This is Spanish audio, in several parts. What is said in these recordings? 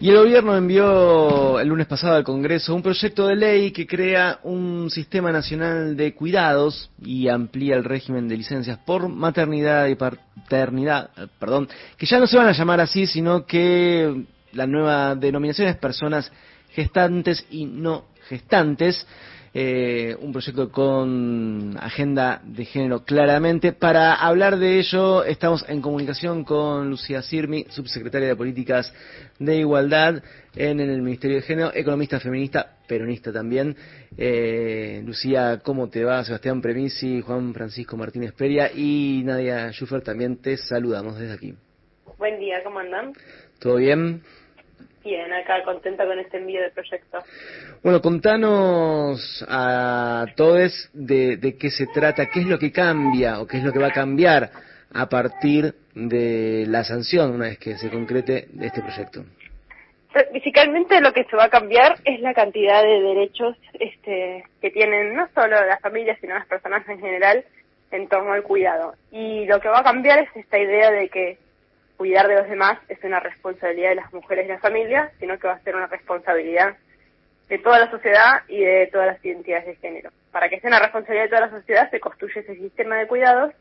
Y el gobierno envió el lunes pasado al Congreso un proyecto de ley que crea un sistema nacional de cuidados y amplía el régimen de licencias por maternidad y paternidad, eh, perdón, que ya no se van a llamar así, sino que la nueva denominación es personas gestantes y no gestantes eh, un proyecto con agenda de género claramente. Para hablar de ello estamos en comunicación con Lucía Sirmi, subsecretaria de Políticas de Igualdad en, el Ministerio de Género, economista feminista, peronista también. Eh, Lucía, ¿cómo te va? Sebastián Premisi, Juan Francisco Martínez Peria y Nadia Schuffer también te saludamos desde aquí. Buen día, ¿cómo andan? ¿Todo bien? Bien, acá contenta con este envío de proyecto. Bueno, contanos a todos de, qué se trata, qué es lo que cambia o qué es lo que va a cambiar a partir de la sanción una vez que se concrete este proyecto. Físicamente lo que se va a cambiar es la cantidad de derechos este, que tienen no solo las familias, sino las personas en general en torno al cuidado. Y lo que va a cambiar es esta idea de que cuidar de los demás es una responsabilidad de las mujeres y la familia, sino que va a ser una responsabilidad de toda la sociedad y de todas las identidades de género. Para que sea una responsabilidad de toda la sociedad se construye ese sistema de cuidados,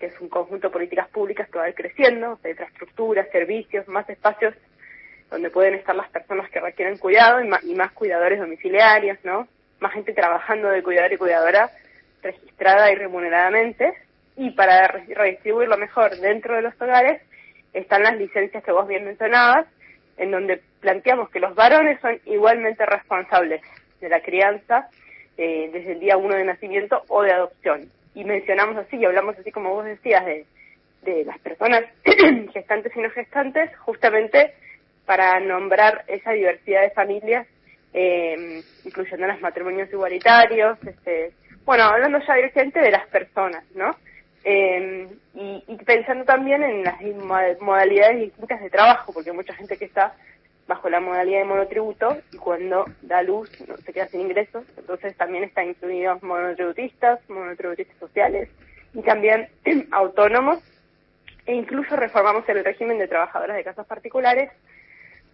que es un conjunto de políticas públicas que va a ir creciendo, de infraestructuras, servicios, más espacios donde pueden estar las personas que requieren cuidado y más, y más cuidadores domiciliarios, ¿no? Más gente trabajando de cuidador y cuidadora registrada y remuneradamente. Y para redistribuirlo mejor dentro de los hogares, están las licencias que vos bien mencionabas, en donde planteamos que los varones son igualmente responsables de la crianza eh, desde el día uno de nacimiento o de adopción. Y mencionamos así, y hablamos así como vos decías, de, de las personas gestantes y no gestantes, justamente para nombrar esa diversidad de familias, eh, incluyendo los matrimonios igualitarios, este, bueno, hablando ya directamente de las personas, ¿no? Eh, y, pensando también en las modalidades distintas de trabajo, porque mucha gente que está bajo la modalidad de monotributo y cuando da luz no, se queda sin ingresos, entonces también están incluidos monotributistas, monotributistas sociales y también autónomos. E incluso reformamos el régimen de trabajadoras de casas particulares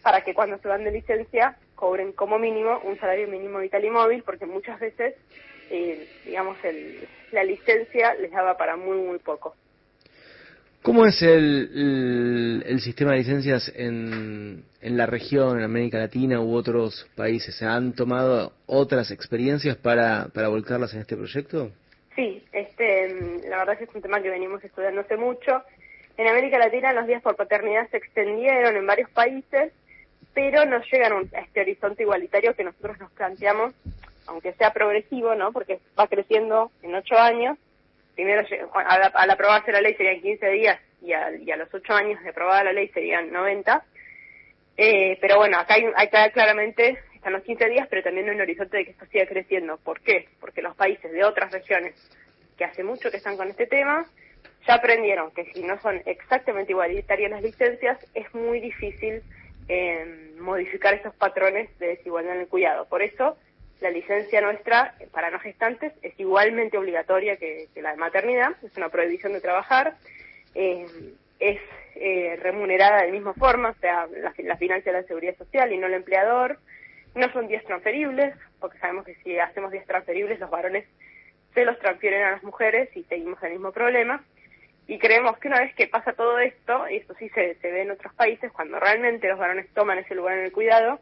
para que cuando se van de licencia cobren como mínimo un salario mínimo vital y móvil, porque muchas veces eh, digamos, el, la licencia les daba para muy, muy poco. ¿Cómo es el, el, sistema de licencias en, en la región, en América Latina u otros países? ¿Se han tomado otras experiencias para, para volcarlas en este proyecto? Sí, este, la verdad es que es un tema que venimos estudiando hace mucho. En América Latina los días por paternidad se extendieron en varios países, pero no llegan a este horizonte igualitario que nosotros nos planteamos aunque sea progresivo, ¿no? Porque va creciendo en ocho años. Primero, al, aprobarse la ley serían 15 días y a, y a los ocho años de aprobada la ley serían 90. Eh, pero bueno, acá, hay, acá claramente están los 15 días, pero también hay un horizonte de que esto siga creciendo. ¿Por qué? Porque los países de otras regiones que hace mucho que están con este tema ya aprendieron que si no son exactamente igualitarias las licencias, es muy difícil eh, modificar esos patrones de desigualdad en el cuidado. Por eso, la licencia nuestra para no gestantes es igualmente obligatoria que, la de maternidad, es una prohibición de trabajar, eh, es eh, remunerada de misma forma, o sea, la, la financia la seguridad social y no el empleador, no son días transferibles, porque sabemos que si hacemos días transferibles los varones se los transfieren a las mujeres y seguimos el mismo problema. Y creemos que una vez que pasa todo esto, y esto sí se, se ve en otros países, cuando realmente los varones toman ese lugar en el cuidado,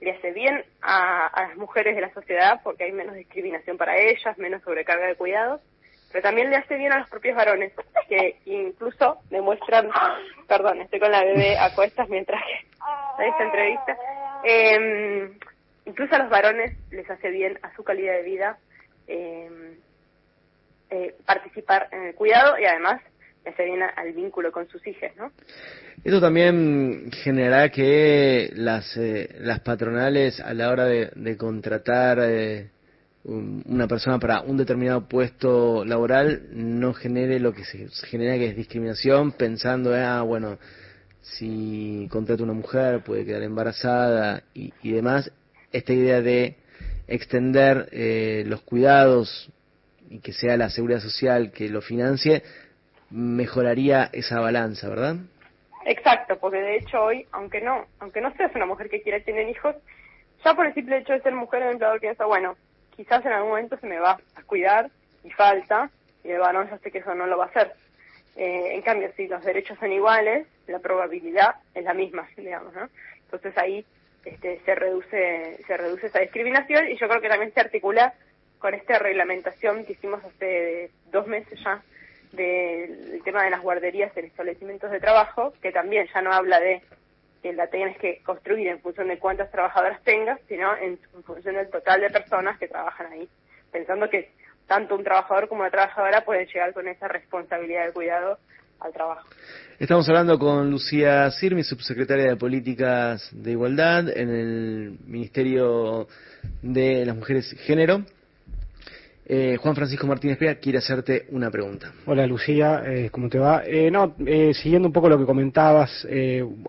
le hace bien a, las mujeres de la sociedad porque hay menos discriminación para ellas, menos sobrecarga de cuidados, pero también le hace bien a los propios varones que incluso demuestran, perdón, estoy con la bebé a cuestas mientras que esta entrevista, eh, incluso a los varones les hace bien a su calidad de vida em, eh, participar en el cuidado y además se viene al vínculo con sus hijas, ¿no? Esto también generará que las, eh, las patronales a la hora de, contratar eh, una persona para un determinado puesto laboral no genere lo que se genera que es discriminación pensando, ah, bueno, si contrato una mujer puede quedar embarazada y, y demás. Esta idea de extender eh, los cuidados y que sea la seguridad social que lo financie mejoraría esa balanza, ¿verdad? Exacto, porque de hecho hoy, aunque no, aunque no seas una mujer que quiera tener hijos, ya por el simple hecho de ser mujer el empleador piensa, bueno, quizás en algún momento se me va a cuidar y falta, y el varón ya sé que eso no lo va a hacer. Eh, en cambio, si los derechos son iguales, la probabilidad es la misma, digamos, ¿no? Entonces ahí este, se reduce se reduce esa discriminación y yo creo que también se articula con esta reglamentación que hicimos hace dos meses ya del tema de las guarderías en establecimientos de trabajo, que también ya no habla de que la tienes que construir en función de cuántas trabajadoras tengas, sino en, función del total de personas que trabajan ahí, pensando que tanto un trabajador como una trabajadora pueden llegar con esa responsabilidad de cuidado al trabajo. Estamos hablando con Lucía Sirmi, subsecretaria de Políticas de Igualdad en el Ministerio de las Mujeres y Género. Eh, Juan Francisco Martínez Pea quiere hacerte una pregunta. Hola Lucía, eh, ¿cómo te va? Eh, no, siguiendo un poco lo que comentabas,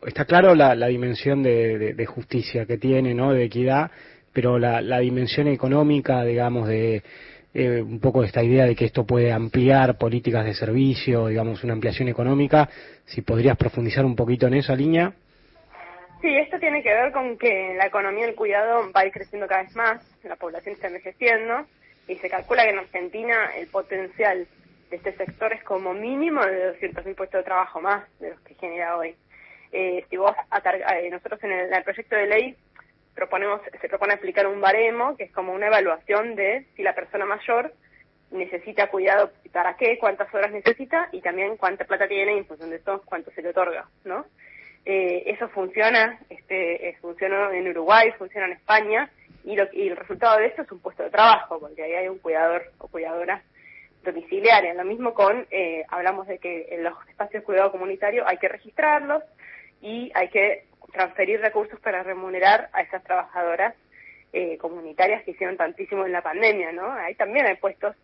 está claro la, dimensión de, justicia que tiene, ¿no? De equidad, pero la, la dimensión económica, digamos, de un poco esta idea de que esto puede ampliar políticas de servicio, digamos, una ampliación económica, si podrías profundizar un poquito en esa línea. Sí, esto tiene que ver con que la economía del cuidado va a ir creciendo cada vez más, la población está envejeciendo y se calcula que en Argentina el potencial de este sector es como mínimo de 200.000 puestos de trabajo más de los que genera hoy. Eh, si vos, eh, nosotros en el, proyecto de ley proponemos, se propone aplicar un baremo que es como una evaluación de si la persona mayor necesita cuidado, para qué, cuántas horas necesita y también cuánta plata tiene y en función de eso cuánto se le otorga, ¿no? Eh, eso funciona, este, funciona en Uruguay, funciona en España y, el resultado de esto es un puesto de trabajo, porque ahí hay un cuidador o cuidadora domiciliaria. Lo mismo con, eh, hablamos de que en los espacios de cuidado comunitario hay que registrarlos y hay que transferir recursos para remunerar a esas trabajadoras eh, comunitarias que hicieron tantísimo en la pandemia, ¿no? Ahí también hay puestos.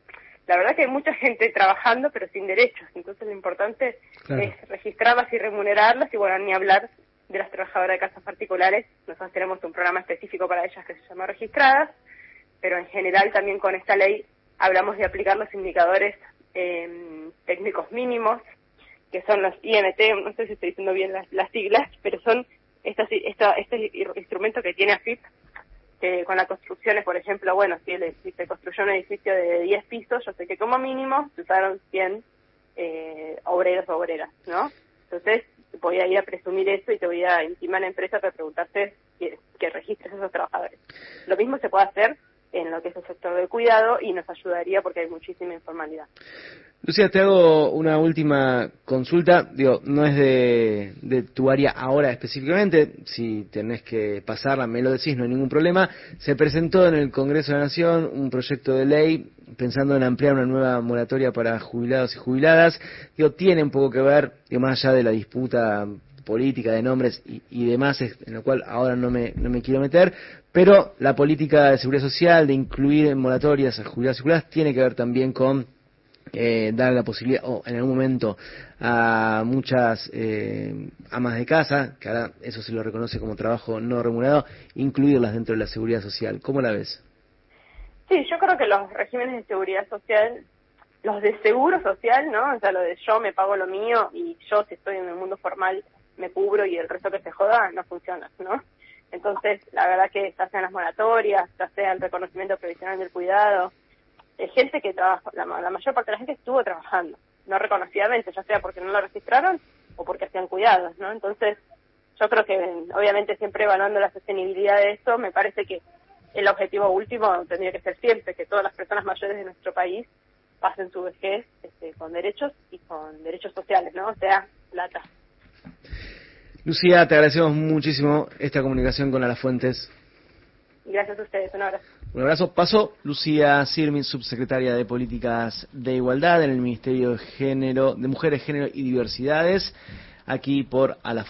La verdad que hay mucha gente trabajando pero sin derechos, entonces lo importante es registrarlas y remunerarlas y bueno, ni hablar de las trabajadoras de casas particulares. Nosotros tenemos un programa específico para ellas que se llama Registradas, pero en general también con esta ley hablamos de aplicar los indicadores eh, técnicos mínimos, que son los IMT, no sé si estoy diciendo bien las, siglas, pero son estas, esta, este instrumento que tiene AFIP, que con las construcciones, por ejemplo, bueno, si, si se construyó un edificio de 10 pisos, yo sé que como mínimo se usaron 100 eh, obreros o obreras, ¿no? Entonces, voy a ir a presumir eso y te voy a intimar a la empresa para preguntarte que, que registres a esos trabajadores. Lo mismo se puede hacer en lo que es el sector del cuidado y nos ayudaría porque hay muchísima informalidad. Lucía, te hago una última consulta. Digo, no es de, tu área ahora específicamente. Si tenés que pasarla, me lo decís, no hay ningún problema. Se presentó en el Congreso de la Nación un proyecto de ley pensando en ampliar una nueva moratoria para jubilados y jubiladas. Digo, tiene un poco que ver, digo, más allá de la disputa política de nombres y, demás, en lo cual ahora no me, no me quiero meter, pero la política de seguridad social, de incluir en moratorias a jubilados y jubiladas, tiene que ver también con eh, dar la posibilidad, o en algún momento, a muchas eh, amas de casa, que ahora eso se lo reconoce como trabajo no remunerado, incluirlas dentro de la seguridad social. ¿Cómo la ves? Sí, yo creo que los regímenes de seguridad social, los de seguro social, ¿no? O sea, lo de yo me pago lo mío y yo, si estoy en el mundo formal, me cubro y el resto que se joda, no funciona, ¿no? Entonces, la verdad que ya sean las moratorias, ya sea el reconocimiento provisional del cuidado, hay gente que trabaja, la, mayor parte de la gente estuvo trabajando, no reconocidamente, ya sea porque no lo registraron o porque hacían cuidados, ¿no? Entonces, yo creo que obviamente siempre evaluando la sostenibilidad de esto, me parece que el objetivo último tendría que ser siempre que todas las personas mayores de nuestro país pasen su vejez este, con derechos y con derechos sociales, ¿no? O sea, plata. Lucía, te agradecemos muchísimo esta comunicación con Las Fuentes. Gracias a ustedes, un abrazo. Un abrazo. Paso Lucía Sirmin, subsecretaria de Políticas de Igualdad en el Ministerio de Género, de Mujeres, Género y Diversidades, aquí por A